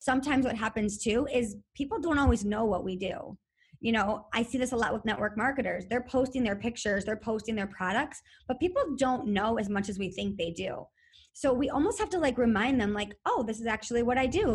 sometimes what happens too is people don't always know what we do. You know i see this a lot with network marketers. They're posting their pictures they're posting their products but people don't know as much as we think they do. So we almost have to like remind them like oh this is actually what i do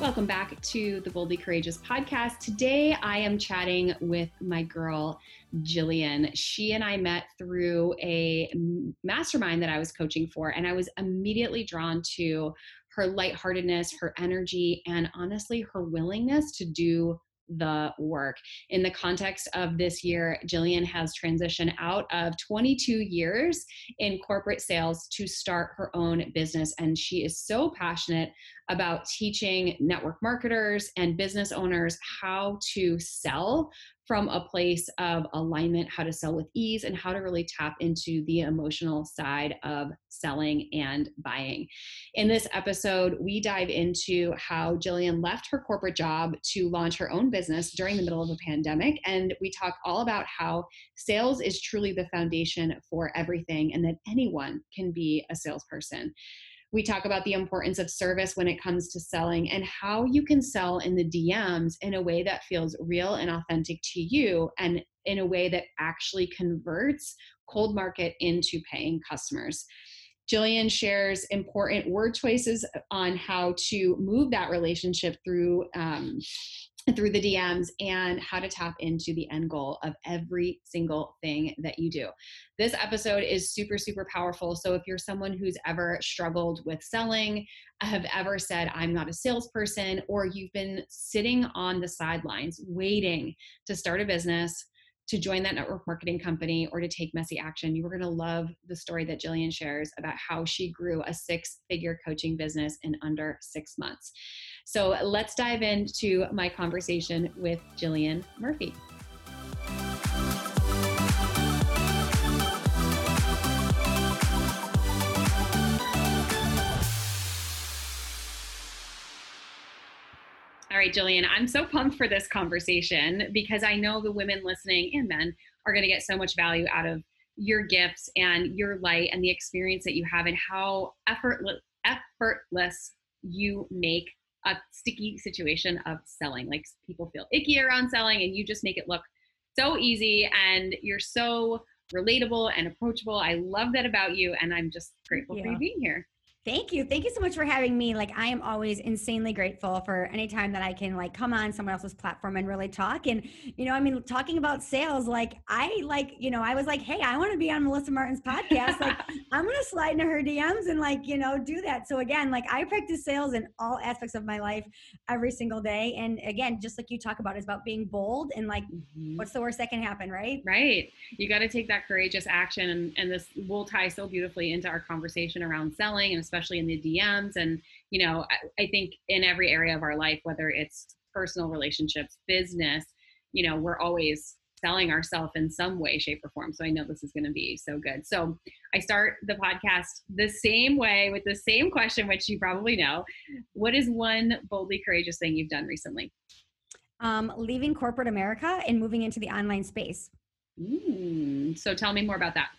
Welcome back to the Boldly Courageous podcast. Today I am chatting with my girl, Jillian. She and I met through a mastermind that I was coaching for, and I was immediately drawn to her lightheartedness, her energy, and honestly, her willingness to do the work. In the context of this year, Jillian has transitioned out of 22 years in corporate sales to start her own business. And she is so passionate about teaching network marketers and business owners how to sell from a place of alignment, how to sell with ease, and how to really tap into the emotional side of selling and buying. In this episode, we dive into how Jillian left her corporate job to launch her own business during the middle of a pandemic. And we talk all about how sales is truly the foundation for everything and that anyone can be a salesperson. We talk about the importance of service when it comes to selling and how you can sell in the DMs in a way that feels real and authentic to you and in a way that actually converts cold market into paying customers. Jillian shares important word choices on how to move that relationship through um, through the DMs and how to tap into the end goal of every single thing that you do. This episode is super, super powerful. So if you're someone who's ever struggled with selling, have ever said, I'm not a salesperson, or you've been sitting on the sidelines waiting to start a business, to join that network marketing company or to take messy action, you are going to love the story that Jillian shares about how she grew a six figure coaching business in under six months. So let's dive into my conversation with Jillian Murphy. All right, Jillian, I'm so pumped for this conversation because I know the women listening and men are going to get so much value out of your gifts and your light and the experience that you have and how effortless, effortless you make a sticky situation of selling. Like people feel icky around selling, and you just make it look so easy and you're so relatable and approachable. I love that about you, and I'm just grateful yeah. for you being here. Thank you. Thank you so much for having me. Like I am always insanely grateful for any time that I can like come on someone else's platform and really talk. And you know, I mean, talking about sales, like I like, you know, I was like, hey, I want to be on Melissa Martin's podcast. like I'm gonna slide into her DMs and like, you know, do that. So again, like I practice sales in all aspects of my life every single day. And again, just like you talk about, it's about being bold and like mm-hmm. what's the worst that can happen, right? Right. You got to take that courageous action and, and this will tie so beautifully into our conversation around selling and especially in the DMs. And, you know, I, I think in every area of our life, whether it's personal relationships, business, you know, we're always selling ourselves in some way, shape, or form. So I know this is going to be so good. So I start the podcast the same way with the same question, which you probably know. What is one boldly courageous thing you've done recently? Um, leaving corporate America and moving into the online space. Mm, so tell me more about that.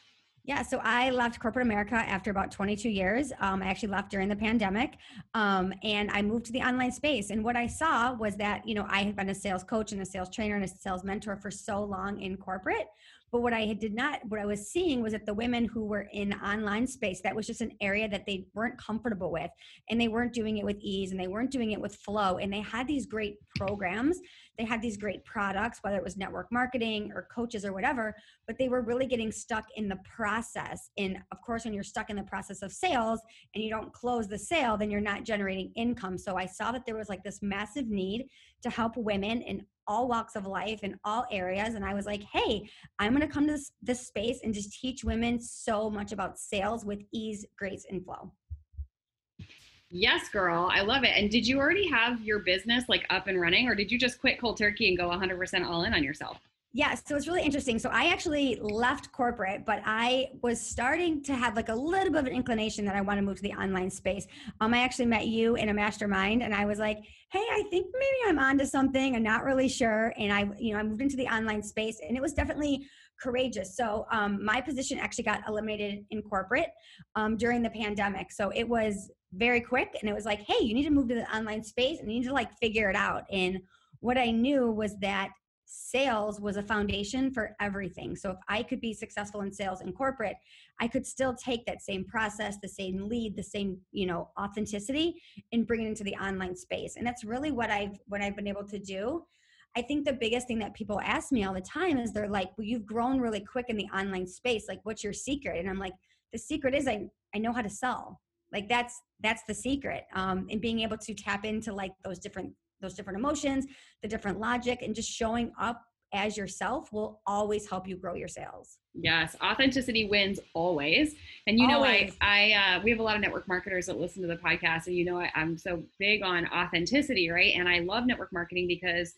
Yeah, so I left corporate America after about 22 years. Um, I actually left during the pandemic, um, and I moved to the online space. And what I saw was that you know I had been a sales coach and a sales trainer and a sales mentor for so long in corporate, But what I did not, what I was seeing was that the women who were in online space, that was just an area that they weren't comfortable with and they weren't doing it with ease and they weren't doing it with flow. And they had these great programs, they had these great products, whether it was network marketing or coaches or whatever, but they were really getting stuck in the process. And of course, when you're stuck in the process of sales and you don't close the sale, then you're not generating income. So I saw that there was like this massive need to help women in all walks of life in all areas and i was like hey i'm going to come to this, this space and just teach women so much about sales with ease grace and flow yes girl i love it and did you already have your business like up and running or did you just quit cold turkey and go 100% all in on yourself yeah, so it's really interesting. So I actually left corporate, but I was starting to have like a little bit of an inclination that I want to move to the online space. Um, I actually met you in a mastermind, and I was like, "Hey, I think maybe I'm onto something. I'm not really sure." And I, you know, I moved into the online space, and it was definitely courageous. So um, my position actually got eliminated in corporate um, during the pandemic. So it was very quick, and it was like, "Hey, you need to move to the online space, and you need to like figure it out." And what I knew was that sales was a foundation for everything. So if I could be successful in sales in corporate, I could still take that same process, the same lead, the same, you know, authenticity and bring it into the online space. And that's really what I've what I've been able to do. I think the biggest thing that people ask me all the time is they're like, "Well, you've grown really quick in the online space. Like what's your secret?" And I'm like, "The secret is I I know how to sell." Like that's that's the secret. Um and being able to tap into like those different those different emotions, the different logic, and just showing up as yourself will always help you grow your sales. Yes, authenticity wins always. And you always. know, I, I uh, we have a lot of network marketers that listen to the podcast, and you know, I, I'm so big on authenticity, right? And I love network marketing because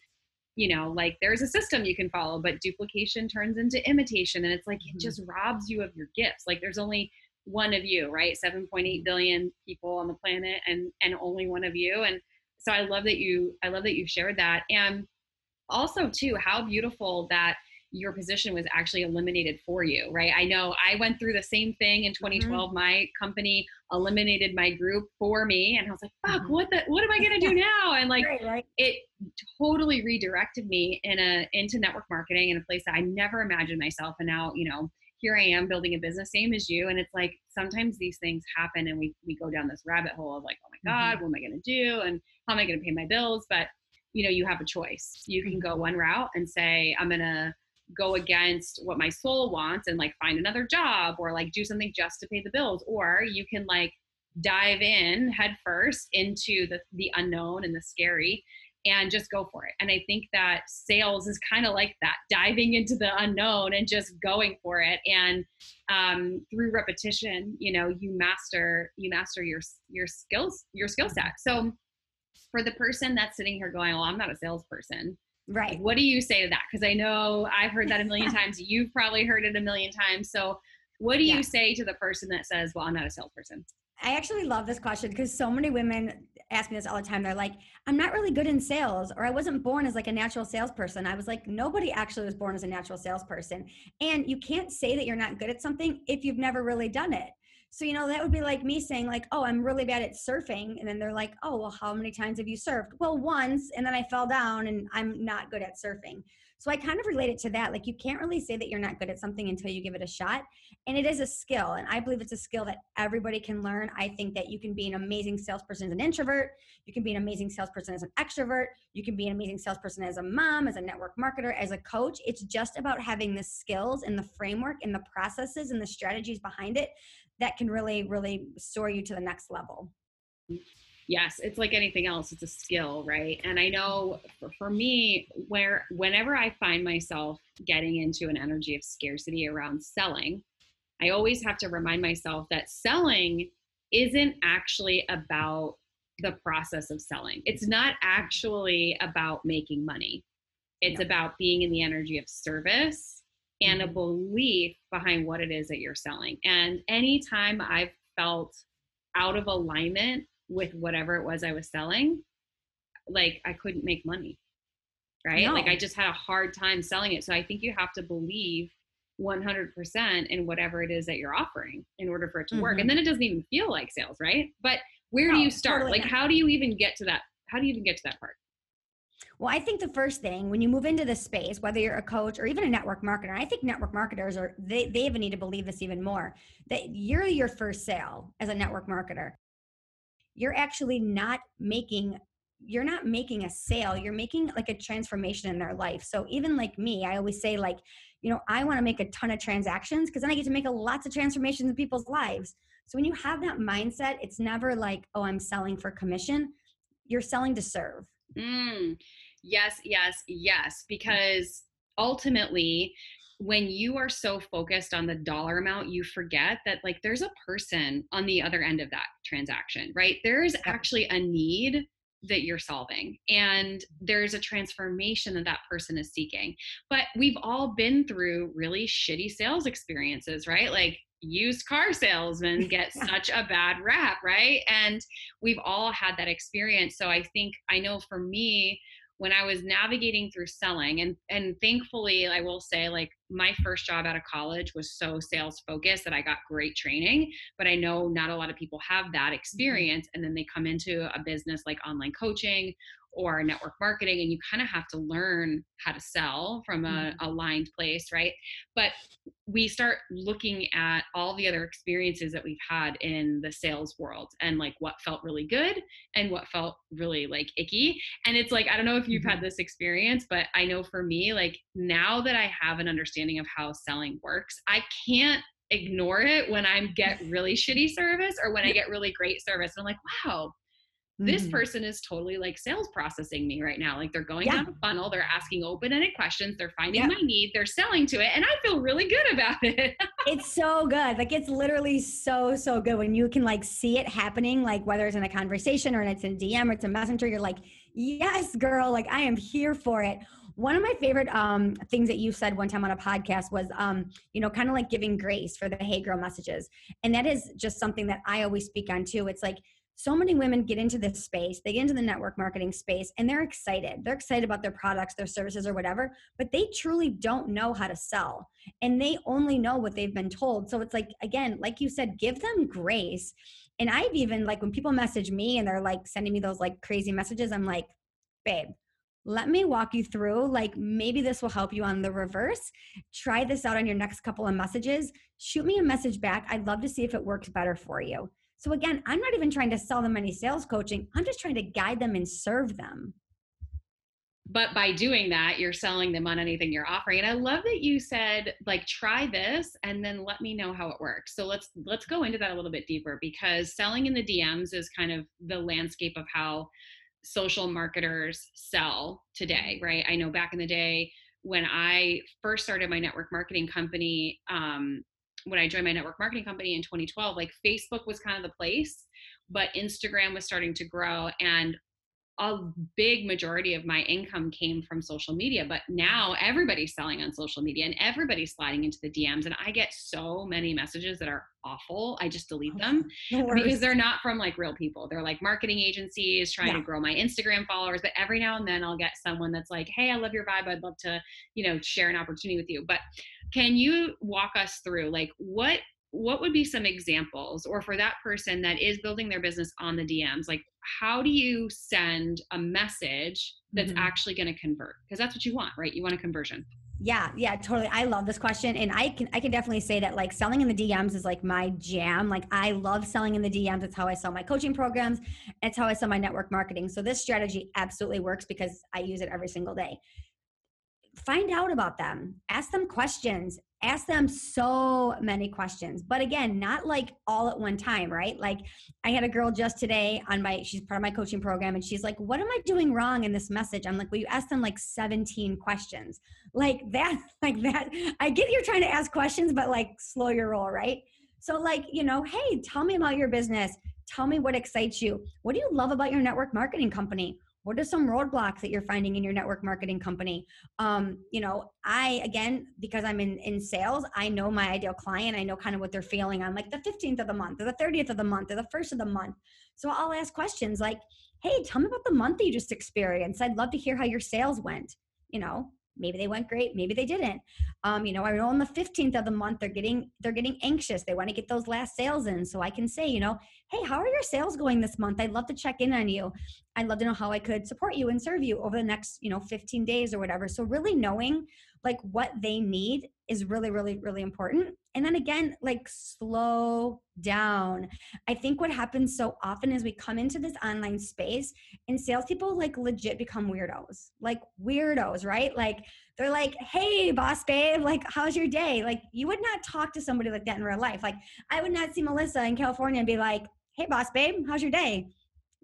you know, like there's a system you can follow, but duplication turns into imitation, and it's like mm-hmm. it just robs you of your gifts. Like there's only one of you, right? 7.8 billion people on the planet, and and only one of you, and so I love that you I love that you shared that and also too how beautiful that your position was actually eliminated for you, right? I know I went through the same thing in 2012. Mm-hmm. My company eliminated my group for me, and I was like, "Fuck, mm-hmm. what the? What am I gonna do now?" And like, right, right. it totally redirected me in a into network marketing in a place that I never imagined myself. And now, you know, here I am building a business, same as you. And it's like sometimes these things happen and we we go down this rabbit hole of like, oh my God, mm-hmm. what am I gonna do? And how am I gonna pay my bills? But you know, you have a choice. You can go mm-hmm. one route and say, I'm gonna go against what my soul wants and like find another job or like do something just to pay the bills. Or you can like dive in head first into the the unknown and the scary and just go for it. And I think that sales is kind of like that, diving into the unknown and just going for it. And um, through repetition, you know, you master you master your your skills your skill set. So for the person that's sitting here going, "Well, I'm not a salesperson," right? What do you say to that? Because I know I've heard that a million times. You've probably heard it a million times. So, what do you say to the person that says, "Well, I'm not a salesperson"? I actually love this question because so many women ask me this all the time. They're like, I'm not really good in sales, or I wasn't born as like a natural salesperson. I was like, nobody actually was born as a natural salesperson. And you can't say that you're not good at something if you've never really done it. So, you know, that would be like me saying, like, oh, I'm really bad at surfing. And then they're like, oh, well, how many times have you surfed? Well, once. And then I fell down and I'm not good at surfing. So I kind of relate it to that. Like you can't really say that you're not good at something until you give it a shot. And it is a skill. And I believe it's a skill that everybody can learn. I think that you can be an amazing salesperson as an introvert. You can be an amazing salesperson as an extrovert. You can be an amazing salesperson as a mom, as a network marketer, as a coach. It's just about having the skills and the framework and the processes and the strategies behind it that can really, really soar you to the next level yes it's like anything else it's a skill right and i know for, for, me where whenever i find myself getting into an energy of scarcity around selling i always have to remind myself that selling isn't actually about the process of selling it's not actually about making money it's yeah. about being in the energy of service and a mm-hmm. belief behind what it is that you're selling and anytime i've felt out of alignment with whatever it was I was selling, like I couldn't make money. Right? No. Like I just had a hard time selling it. So I think you have to believe 100% in whatever it is that you're offering in order for it to work. Mm-hmm. And then it doesn't even feel like sales, right? But where no, do you start? Totally like not. how do you even get to that? How do you even get to that part? Well, I think the first thing when you move into the space, whether you're a coach or even a network marketer, I think network marketers are they, they even need to believe this even more that you're your first sale as a network marketer. You're actually not making you're not making a sale you're making like a transformation in their life. So even like me i always say like you know i want to make a ton of transactions because then i get to make a lots of transformations in people's lives. So when you have that mindset it's never like oh i'm selling for commission. You're selling to serve. Mm, yes yes yes because ultimately when you are so focused on the dollar amount you forget that like there's a person on the other end of that transaction right? There's actually a need that you're solving and there's a transformation that that person is seeking. But we've all been through really shitty sales experiences right? Like used car salesmen get such a bad rap right? And we've all had that experience. So i think i know for me when I was navigating through selling and and thankfully I will say like my first job out of college was so sales focused that I got great training but I know not a lot of people have that mm-hmm. experience and then they come into a business like online coaching or network marketing and you kind of have to learn how to sell from a mm-hmm. aligned place right but we start looking at all the other experiences that we've had in the sales world and like what felt really good and what felt really like icky and it's like i don't know if you've had mm-hmm. this experience but i know for me like now that i have an understanding of how selling works i can't ignore it when i get really shitty service or when i get really great service and i'm like wow this mm-hmm. person is totally like sales processing me right now. Like they're going yeah. down a funnel, they're asking open ended questions, they're finding yeah. my need, they're selling to it, and I feel really good about it. it's so good. Like it's literally so, so good when you can like see it happening, like whether it's in a conversation or it's in DM or it's a messenger, you're like, yes, girl, like I am here for it. One of my favorite um, things that you said one time on a podcast was, um, you know, kind of like giving grace for the hey girl messages. And that is just something that I always speak on too. It's like, so many women get into this space, they get into the network marketing space, and they're excited. They're excited about their products, their services, or whatever, but they truly don't know how to sell. And they only know what they've been told. So it's like, again, like you said, give them grace. And I've even, like, when people message me and they're like sending me those like crazy messages, I'm like, babe, let me walk you through like maybe this will help you on the reverse try this out on your next couple of messages shoot me a message back i'd love to see if it works better for you so again, I'm not even trying to sell them any sales coaching. I'm just trying to guide them and serve them. But by doing that, you're selling them on anything you're offering. And I love that you said like try this and then let me know how it works. So let's let's go into that a little bit deeper because selling in the DMs is kind of the landscape of how social marketers sell today, right? I know back in the day when I first started my network marketing company, um, when I joined my network marketing company in 2012, like Facebook was kind of the place, but Instagram was starting to grow and a big majority of my income came from social media but now everybody's selling on social media and everybody's sliding into the dms and i get so many messages that are awful i just delete them because they're not from like real people. They're like marketing agencies trying yeah. to grow my instagram followers but every now and then i'll get someone that's like hey i love your vibe i'd love to you know share an opportunity with you. But can you walk us through like what what would be some examples or for that person that is building their business on the DMs like how do you send a message that's mm-hmm. actually going to convert? Because that's what you want right? You want a conversion. Yeah yeah totally i love this question and i can i can definitely say that like selling in the dms is like my jam like i love selling in the dms it's how i sell my coaching programs it's how i sell my network marketing so this strategy absolutely works because i use it every single day find out about them. Ask them questions. Ask them so many questions. But again not like all at one time right? Like i had a girl just today on my she's part of my coaching program and she's like what am i doing wrong in this message? I'm like well you asked them like 17 questions. Like that like that i get you're trying to ask questions but like slow your roll right? So like you know hey tell me about your business. Tell me what excites you. What do you love about your network marketing company what are some roadblocks that you're finding in your network marketing company? Um, you know i again because i'm in in sales i know my ideal client i know kind of what they're feeling on like the 15th of the month or the 30th of the month or the first of the month. So i'll ask questions like hey tell me about the month that you just experienced. I'd love to hear how your sales went you know maybe they went great maybe they didn't. Um, you know i know on the 15th of the month they're getting they're getting anxious. They want to get those last sales in. So i can say you know hey how are your sales going this month? I'd love to check in on you. I'd love to know how i could support you and serve you over the next you know 15 days or whatever. So really knowing like what they need is really really really important. And then again like slow down. I think what happens so often is we come into this online space and salespeople like legit become weirdos like weirdos right? Like they're like hey boss babe like how's your day? Like you would not talk to somebody like that in real life. Like i would not see melissa in california and be like hey boss babe how's your day?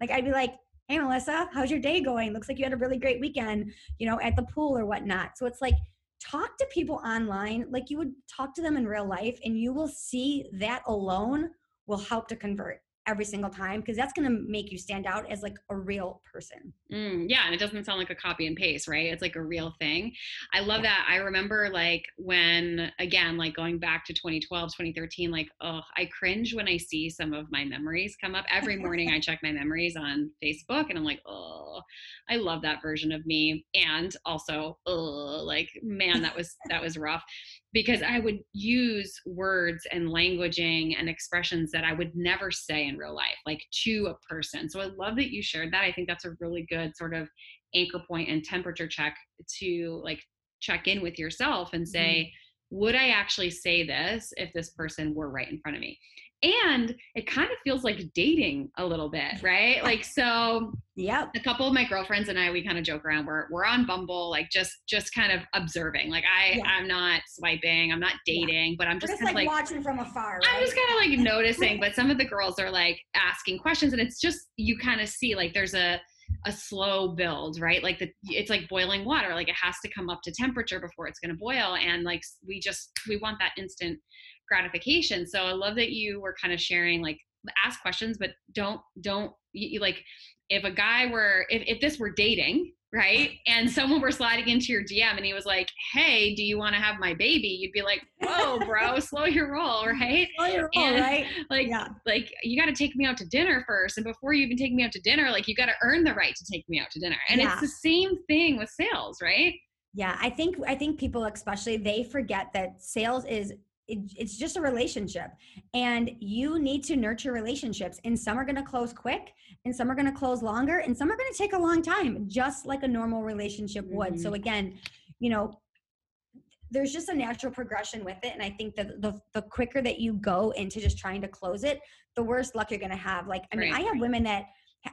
Like i'd be like hey melissa how's your day going? Looks like you had a really great weekend you know at the pool or whatnot. So it's like talk to people online like you would talk to them in real life and you will see that alone will help to convert every single time because that's going to make you stand out as like a real person. Mm, yeah, and it doesn't sound like a copy and paste, right? It's like a real thing. I love yeah. that. I remember like when again, like going back to 2012, 2013, like oh, I cringe when I see some of my memories come up. Every morning I check my memories on Facebook and I'm like, "Oh, I love that version of me." And also, oh, like man, that was that was rough because I would use words and languaging and expressions that I would never say in real life, like to a person. So I love that you shared that. I think that's a really good sort of anchor point and temperature check to like check in with yourself and say, mm-hmm. would I actually say this if this person were right in front of me? And it kind of feels like dating a little bit right like so yeah a couple of my girlfriends and i we kind of joke around we're, we're on bumble like just just kind of observing like i yeah. i'm not swiping i'm not dating yeah. but i'm just, just kind like, of like watching from afar right? i'm just kind of like noticing but some of the girls are like asking questions and it's just you kind of see like there's a a slow build, right? Like the it's like boiling water. Like it has to come up to temperature before it's going to boil, and like we just we want that instant gratification. So I love that you were kind of sharing like ask questions, but don't don't you, like if a guy were if, if this were dating right? And someone were sliding into your dm and he was like hey do you want to have my baby? You'd be like whoa bro slow your roll right? Slow your roll and, right? like yeah. like you got to take me out to dinner first and before you even take me out to dinner like you got to earn the right to take me out to dinner. And yeah. it's the same thing with sales right? Yeah i think i think people especially they forget that sales is it, it's just a relationship. And you need to nurture relationships. And some are going to close quick and some are going to close longer and some are going to take a long time just like a normal relationship would. Mm-hmm. so again you know there's just a natural progression with it. And i think that the, the quicker that you go into just trying to close it the worse luck you're going to have. Like i mean right. i have women that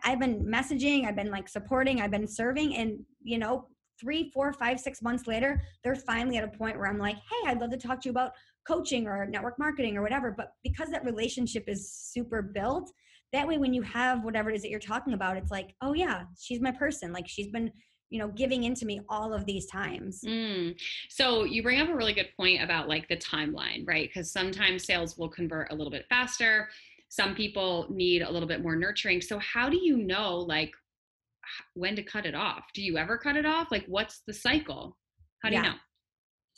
i've been messaging i've been like supporting i've been serving and you know three four five six months later they're finally at a point where i'm like hey i'd love to talk to you about coaching or network marketing or whatever. But because that relationship is super built that way when you have whatever it is that you're talking about it's like oh yeah she's my person. Like she's been you know giving into me all of these times. Mm. so you bring up a really good point about like the timeline right? Because sometimes sales will convert a little bit faster. Some people need a little bit more nurturing. So how do you know like when to cut it off do you ever cut it off like what's the cycle how do yeah. you know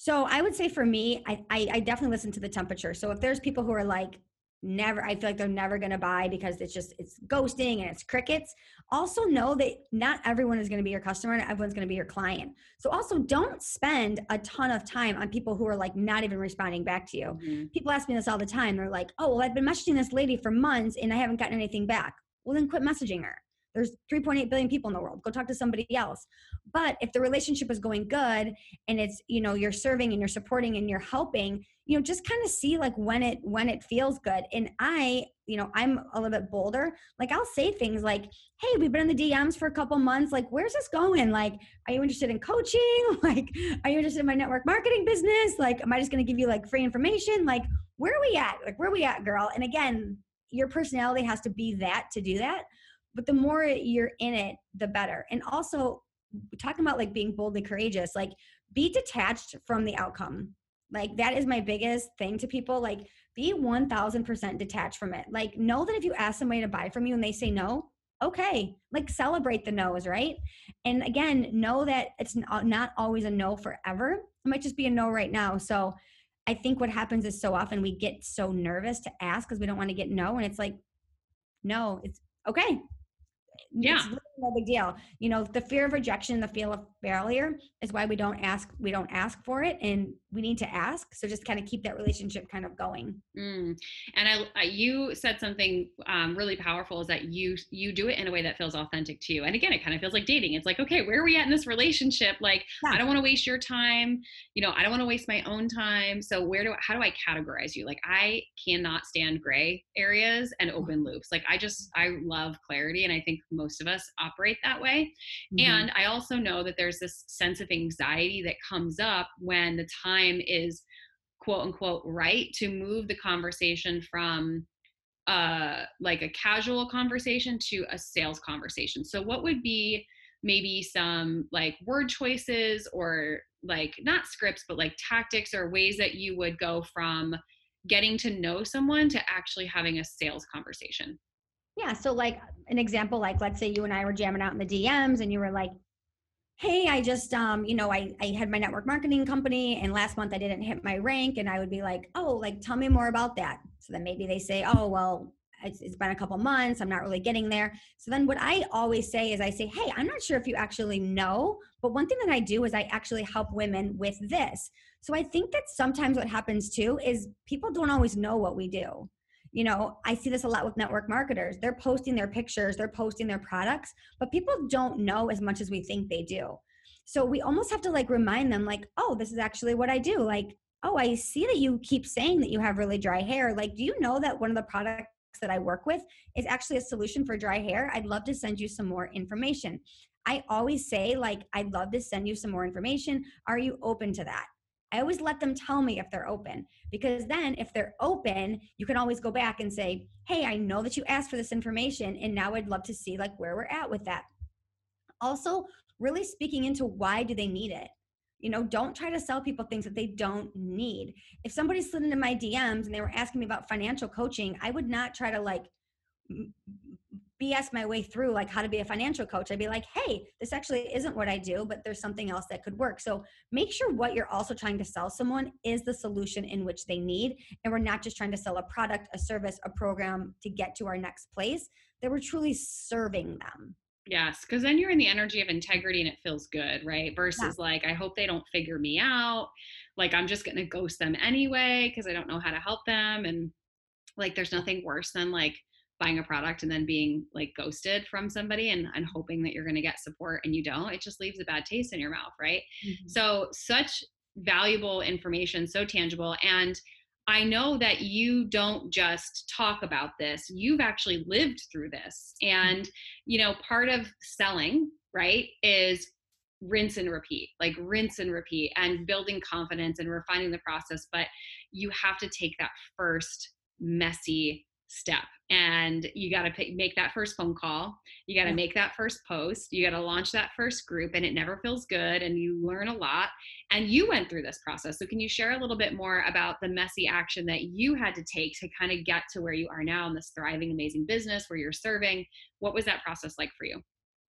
so I would say for me, I, I, I definitely listen to the temperature. So if there's people who are like never, I feel like they're never going to buy because it's just it's ghosting and it's crickets. Also know that not everyone is going to be your customer and everyone's going to be your client. So also don't spend a ton of time on people who are like not even responding back to you. Mm-hmm. People ask me this all the time. They're like, "Oh, well, I've been messaging this lady for months and I haven't gotten anything back." Well, then quit messaging her. There's 3.8 billion people in the world. Go talk to somebody else. But if the relationship is going good and it's, you know, you're serving and you're supporting and you're helping, you know, just kind of see like when it when it feels good. And I, you know, I'm a little bit bolder. Like I'll say things like, "Hey, we've been in the DMs for a couple months. Like, where's this going? Like, are you interested in coaching? Like, are you interested in my network marketing business? Like, am I just going to give you like free information? Like, where are we at? Like, where are we at, girl?" And again, your personality has to be that to do that but the more you're in it the better. And also talking about like being boldly courageous like be detached from the outcome. Like that is my biggest thing to people like be 1000% detached from it. Like know that if you ask somebody to buy from you and they say no okay like celebrate the no's right? And again know that it's uh, not always a no forever. It might just be a no right now. So i think what happens is so often we get so nervous to ask because we don't want to get no and it's like no it's okay yeah. No big deal. You know, the fear of rejection, the fear of failure is why we don't ask, we don't ask for it and we need to ask. So just kind of keep that relationship kind of going. Mm. And I, you said something um, really powerful is that you, you do it in a way that feels authentic to you. And again, it kind of feels like dating. It's like, okay, where are we at in this relationship? Like, yeah. I don't want to waste your time. You know, I don't want to waste my own time. So where do, how do I categorize you? Like I cannot stand gray areas and open loops. Like I just, I love clarity. And I think most of us operate that way. Mm-hmm. And I also know that there's this sense of anxiety that comes up when the time is quote unquote right to move the conversation from uh like a casual conversation to a sales conversation. So what would be maybe some like word choices or like not scripts but like tactics or ways that you would go from getting to know someone to actually having a sales conversation yeah. So, like an example, like let's say you and I were jamming out in the DMs and you were like, hey, I just, um, you know, I, I had my network marketing company and last month I didn't hit my rank. And I would be like, oh, like, tell me more about that. So then maybe they say, oh, well, it's, it's been a couple months. I'm not really getting there. So then what I always say is I say, hey, I'm not sure if you actually know, but one thing that I do is I actually help women with this. So I think that sometimes what happens too is people don't always know what we do you know i see this a lot with network marketers. They're posting their pictures they're posting their products but people don't know as much as we think they do. So we almost have to like remind them like oh this is actually what i do. Like oh i see that you keep saying that you have really dry hair. Like do you know that one of the products that i work with is actually a solution for dry hair? I'd love to send you some more information. I always say like i'd love to send you some more information. Are you open to that I always let them tell me if they're open because then if they're open, you can always go back and say, "Hey, I know that you asked for this information and now I'd love to see like where we're at with that." Also, really speaking into why do they need it? You know, don't try to sell people things that they don't need. If somebody slid into my DMs and they were asking me about financial coaching, I would not try to like BS my way through like how to be a financial coach. I'd be like, hey, this actually isn't what I do, but there's something else that could work. So make sure what you're also trying to sell someone is the solution in which they need. And we're not just trying to sell a product, a service, a program to get to our next place, that we're truly serving them. Yes, because then you're in the energy of integrity and it feels good, right? Versus yeah. like, I hope they don't figure me out. Like, I'm just going to ghost them anyway because I don't know how to help them. And like, there's nothing worse than like, buying a product and then being like ghosted from somebody and, and hoping that you're going to get support and you don't it just leaves a bad taste in your mouth right mm-hmm. so such valuable information so tangible and i know that you don't just talk about this you've actually lived through this mm-hmm. and you know part of selling right is rinse and repeat like rinse and repeat and building confidence and refining the process but you have to take that first messy step and you got to make that first phone call you got to yeah. make that first post you got to launch that first group and it never feels good and you learn a lot and you went through this process. So can you share a little bit more about the messy action that you had to take to kind of get to where you are now in this thriving amazing business where you're serving? What was that process like for you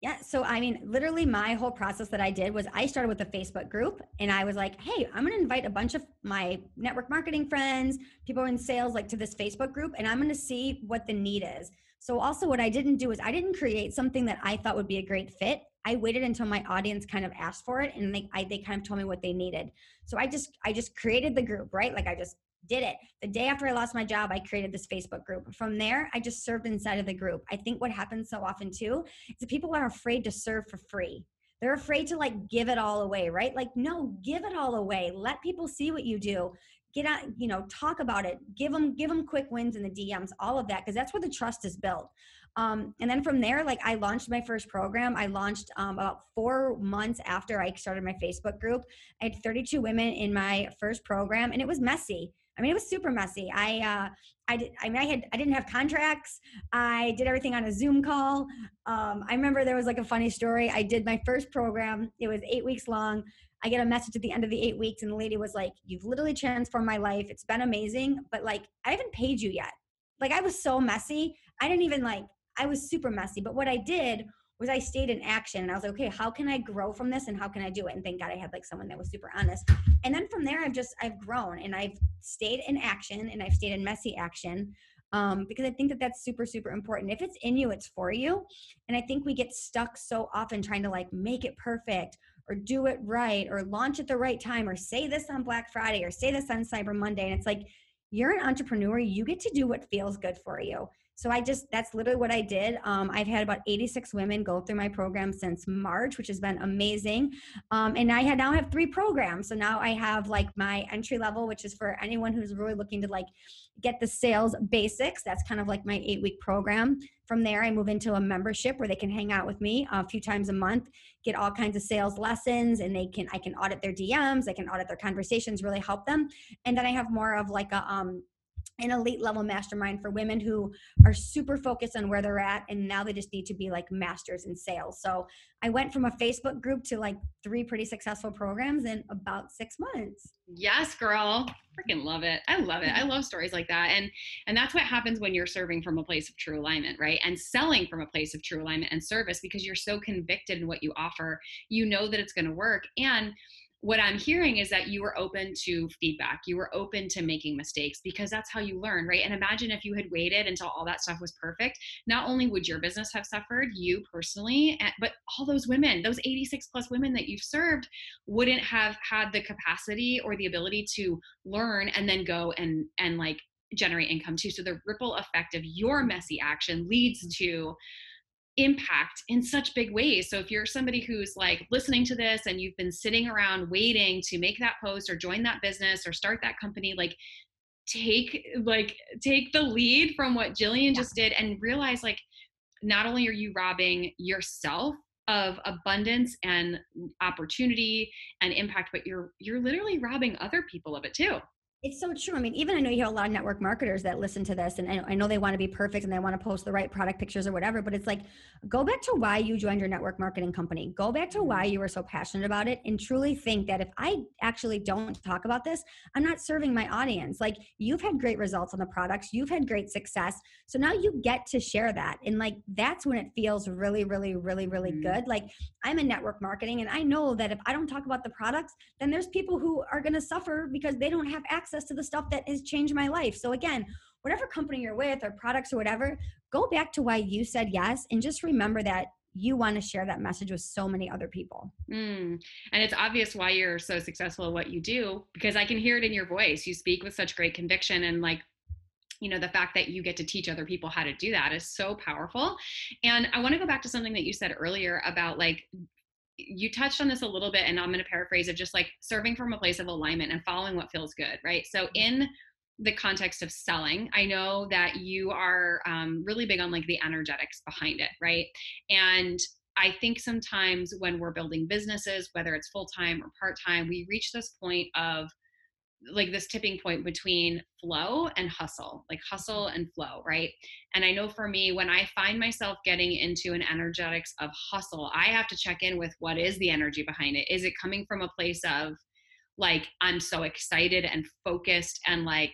yeah. So, I mean, literally, my whole process that I did was I started with a Facebook group and I was like, hey, I'm going to invite a bunch of my network marketing friends, people in sales, like to this Facebook group, and I'm going to see what the need is. So, also, what I didn't do is I didn't create something that I thought would be a great fit. I waited until my audience kind of asked for it and they, I, they kind of told me what they needed. So I just, I just created the group, right? Like I just did it. The day after I lost my job, I created this Facebook group. From there, I just served inside of the group. I think what happens so often too is that people are afraid to serve for free. They're afraid to like give it all away, right? Like, no, give it all away. Let people see what you do. Get out, you know, talk about it. Give them, give them quick wins in the DMs, all of that, because that's where the trust is built. Um, and then from there, like I launched my first program. I launched um, about four months after I started my Facebook group. I had 32 women in my first program, and it was messy. I mean, it was super messy. I, uh, I did, I mean, I had, I didn't have contracts. I did everything on a Zoom call. Um, I remember there was like a funny story. I did my first program. It was eight weeks long. I get a message at the end of the eight weeks, and the lady was like, "You've literally transformed my life. It's been amazing, but like, I haven't paid you yet. Like, I was so messy. I didn't even like. I was super messy. But what I did was I stayed in action and I was like, okay, how can I grow from this and how can I do it? And thank God I had like someone that was super honest. And then from there, I've just, I've grown and I've stayed in action and I've stayed in messy action. um, because I think that that's super, super important. If it's in you, it's for you. And I think we get stuck so often trying to like make it perfect or do it right or launch at the right time or say this on Black Friday or say this on Cyber Monday. And it's like, you're an entrepreneur, you get to do what feels good for you. So I just, that's literally what I did. Um, I've had about 86 women go through my program since March, which has been amazing. Um, and I had now have three programs. So now I have like my entry level, which is for anyone who's really looking to like get the sales basics. That's kind of like my eight week program. From there, I move into a membership where they can hang out with me a few times a month, get all kinds of sales lessons, and they can I can audit their DMs, I can audit their conversations, really help them. And then I have more of like a um, an elite level mastermind for women who are super focused on where they're at and now they just need to be like masters in sales. So I went from a Facebook group to like three pretty successful programs in about six months. Yes, girl. Freaking love it. I love it. I love stories like that. And and that's what happens when you're serving from a place of true alignment, right? And selling from a place of true alignment and service because you're so convicted in what you offer. You know that it's going to work. And what I'm hearing is that you were open to feedback. You were open to making mistakes because that's how you learn, right? And imagine if you had waited until all that stuff was perfect. Not only would your business have suffered, you personally, but all those women, those 86 plus women that you've served, wouldn't have had the capacity or the ability to learn and then go and and like generate income too. So the ripple effect of your messy action leads to impact in such big ways. So if you're somebody who's like listening to this and you've been sitting around waiting to make that post or join that business or start that company, like take like take the lead from what Jillian just did and realize like not only are you robbing yourself of abundance and opportunity and impact but you're you're literally robbing other people of it too it's so true. I mean, even I know you have a lot of network marketers that listen to this, and I know they want to be perfect and they want to post the right product pictures or whatever. But it's like, go back to why you joined your network marketing company. Go back to why mm-hmm. you were so passionate about it, and truly think that if I actually don't talk about this, I'm not serving my audience. Like, you've had great results on the products, you've had great success, so now you get to share that, and like that's when it feels really, really, really, really mm-hmm. good. Like, I'm in network marketing, and I know that if I don't talk about the products, then there's people who are going to suffer because they don't have access access to the stuff that has changed my life. So again, whatever company you're with or products or whatever, go back to why you said yes and just remember that you want to share that message with so many other people. Mm. And it's obvious why you're so successful at what you do because I can hear it in your voice. You speak with such great conviction and like you know the fact that you get to teach other people how to do that is so powerful and i want to go back to something that you said earlier about like you touched on this a little bit and i'm going to paraphrase of just like serving from a place of alignment and following what feels good right so mm-hmm. in the context of selling i know that you are um, really big on like the energetics behind it right and i think sometimes when we're building businesses whether it's full-time or part-time we reach this point of like this tipping point between flow and hustle, like hustle and flow, right? And I know for me, when I find myself getting into an energetics of hustle, I have to check in with what is the energy behind it. Is it coming from a place of like I'm so excited and focused and like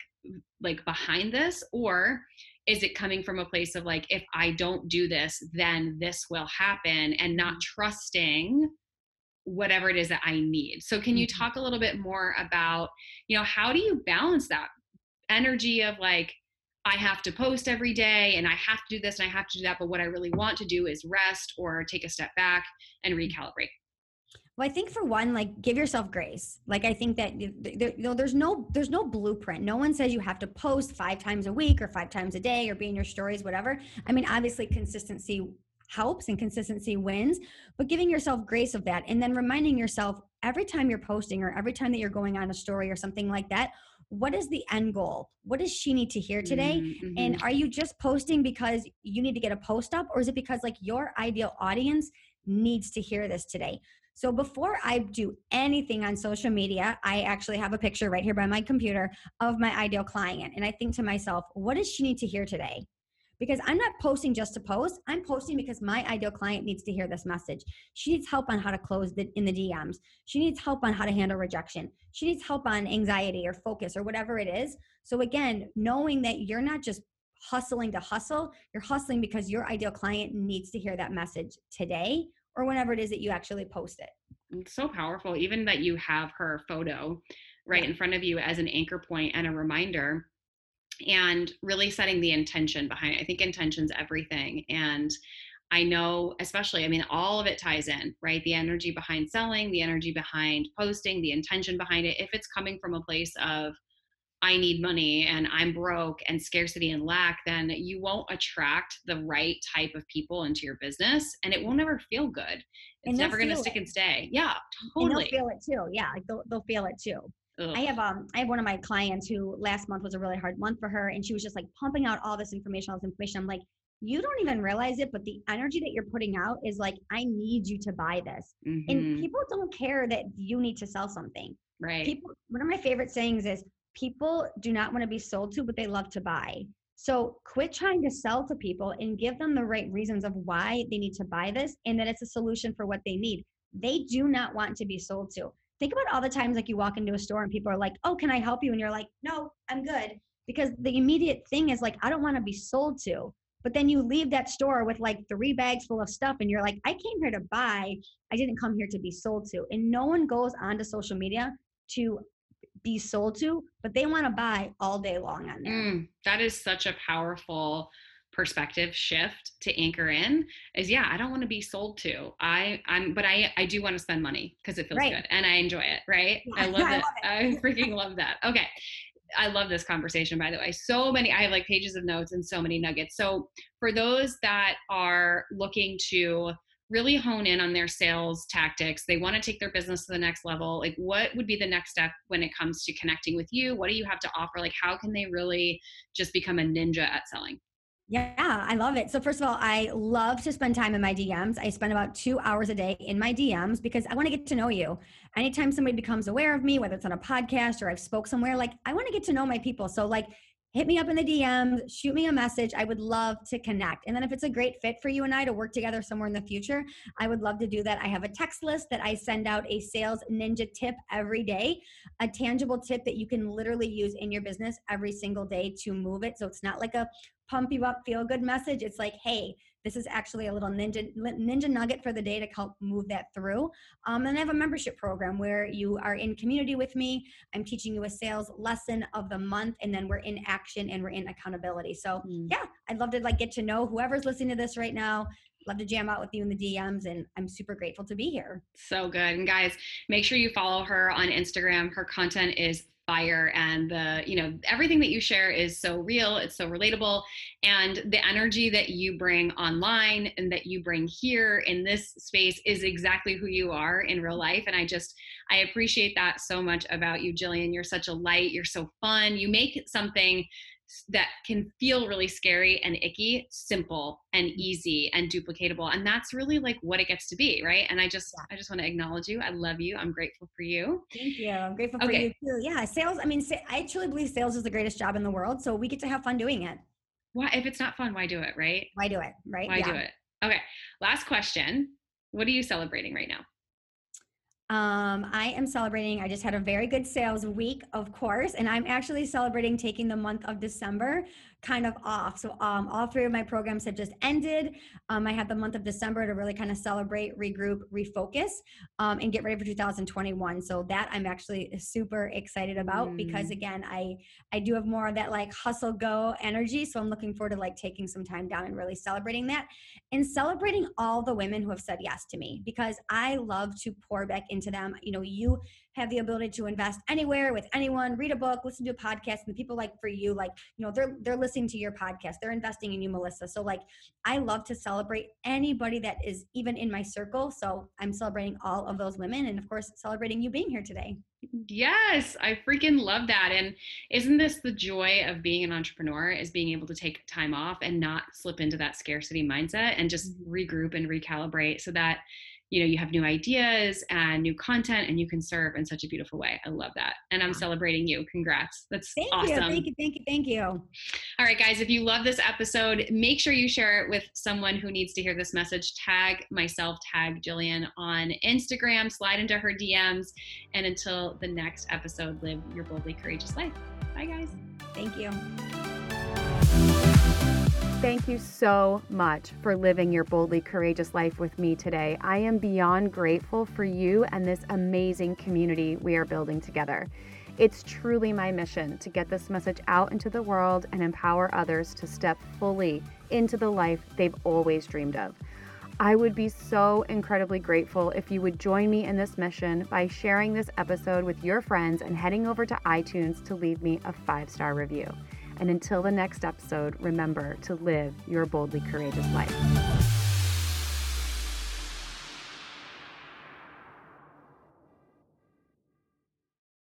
like behind this or is it coming from a place of like if I don't do this then this will happen and not mm-hmm. trusting whatever it is that I need. So can you mm-hmm. talk a little bit more about, you know, how do you balance that energy of like I have to post every day and I have to do this and I have to do that, but what I really want to do is rest or take a step back and mm-hmm. recalibrate. Well, I think for one, like give yourself grace. Like I think that you know, there's no there's no blueprint. No one says you have to post five times a week or five times a day or be in your stories, whatever. I mean, obviously consistency helps and consistency wins, but giving yourself grace of that and then reminding yourself every time you're posting or every time that you're going on a story or something like that, what is the end goal? What does she need to hear today? Mm-hmm. And are you just posting because you need to get a post up or is it because like your ideal audience needs to hear this today? So before I do anything on social media, I actually have a picture right here by my computer of my ideal client. And I think to myself, what does she need to hear today? Because I'm not posting just to post. I'm posting because my ideal client needs to hear this message. She needs help on how to close the, in the DMs. She needs help on how to handle rejection. She needs help on anxiety or focus or whatever it is. So again, knowing that you're not just hustling to hustle, you're hustling because your ideal client needs to hear that message today or whenever it is that you actually post it. It's so powerful even that you have her photo right yeah. in front of you as an anchor point and a reminder and really setting the intention behind it. I think intention's everything. And I know, especially, I mean, all of it ties in, right? The energy behind selling, the energy behind posting, the intention behind it. If it's coming from a place of, I need money and I'm broke and scarcity and lack, then you won't attract the right type of people into your business and it will never feel good. It's never going to stick it. and stay. Yeah, totally. And they'll feel it too. Yeah, like they'll, they'll feel it too. Ugh. I have um I have one of my clients who last month was a really hard month for her and she was just like pumping out all this information, all this information. I'm like, you don't even realize it, but the energy that you're putting out is like, I need you to buy this. Mm-hmm. And people don't care that you need to sell something. Right. People one of my favorite sayings is people do not want to be sold to, but they love to buy. So quit trying to sell to people and give them the right reasons of why they need to buy this and that it's a solution for what they need. They do not want to be sold to. Think about all the times like you walk into a store and people are like, "Oh, can I help you?" and you're like, "No, I'm good." Because the immediate thing is like, "I don't want to be sold to." But then you leave that store with like three bags full of stuff and you're like, "I came here to buy. I didn't come here to be sold to." And no one goes onto social media to be sold to, but they want to buy all day long on there. Mm, that is such a powerful perspective shift to anchor in is yeah i don't want to be sold to i i'm but i i do want to spend money because it feels right. good and i enjoy it right yeah, i love it I, love it. I freaking love that okay I love this conversation, by the way. So many, I have like pages of notes and so many nuggets. So, for those that are looking to really hone in on their sales tactics they want to take their business to the next level like what would be the next step when it comes to connecting with you what do you have to offer like how can they really just become a ninja at selling yeah, I love it. So first of all, I love to spend time in my DMs. I spend about two hours a day in my DMs because I want to get to know you. Anytime somebody becomes aware of me, whether it's on a podcast or I've spoke somewhere, like I want to get to know my people. So like hit me up in the DMs, shoot me a message. I would love to connect. And then if it's a great fit for you and I to work together somewhere in the future, I would love to do that. I have a text list that I send out a sales ninja tip every day, a tangible tip that you can literally use in your business every single day to move it. So it's not like a pump you up, feel good message. It's like, hey, this is actually a little ninja ninja nugget for the day to help move that through. Um, and I have a membership program where you are in community with me. I'm teaching you a sales lesson of the month, and then we're in action and we're in accountability. So mm. yeah, I'd love to like get to know whoever's listening to this right now love to jam out with you in the DMs and I'm super grateful to be here. So good. And guys, make sure you follow her on Instagram. Her content is fire and the you know everything that you share is so real it's so relatable. And the energy that you bring online and that you bring here in this space is exactly who you are in real life. And i just i appreciate that so much about you jillian. You're such a light. You're so fun. You make something that can feel really scary and icky simple and mm-hmm. easy and duplicatable and that's really like what it gets to be right? And i just yeah. i just want to acknowledge you i love you i'm grateful for you. Thank you i'm grateful for you too yeah sales i mean i truly believe sales is the greatest job in the world so we get to have fun doing it. Why if it's not fun why do it right? Why do it right? Why yeah. do it? Okay last question what are you celebrating right now um, I am celebrating, I just had a very good sales week, of course, and I'm actually celebrating taking the month of December kind of off. So um, all three of my programs have just ended. Um, I had the month of December to really kind of celebrate, regroup, refocus, um, and get ready for 2021. So that I'm actually super excited about mm. because again, I I do have more of that like hustle go energy. So I'm looking forward to like taking some time down and really celebrating that and celebrating all the women who have said yes to me because I love to pour back into them. You know, you have the ability to invest anywhere with anyone, read a book, listen to a podcast, and people like for you, like, you know, they're they're listening to your podcast, they're investing in you, Melissa. So like I love to celebrate anybody that is even in my circle. So I'm celebrating all of those women and of course celebrating you being here today. Yes, I freaking love that. And isn't this the joy of being an entrepreneur is being able to take time off and not slip into that scarcity mindset and just mm-hmm. regroup and recalibrate so that you know you have new ideas and new content and you can serve in such a beautiful way. I love that. And i'm celebrating you. Congrats. That's thank awesome. You thank you. Thank you. Thank you. All right guys if you love this episode make sure you share it with someone who needs to hear this message. Tag myself tag jillian on instagram slide into her dms and until the next episode live your boldly courageous life. Bye guys. Thank you Thank you so much for living your boldly courageous life with me today. I am beyond grateful for you and this amazing community we are building together. It's truly my mission to get this message out into the world and empower others to step fully into the life they've always dreamed of. I would be so incredibly grateful if you would join me in this mission by sharing this episode with your friends and heading over to iTunes to leave me a five star review. And until the next episode, remember to live your boldly courageous life.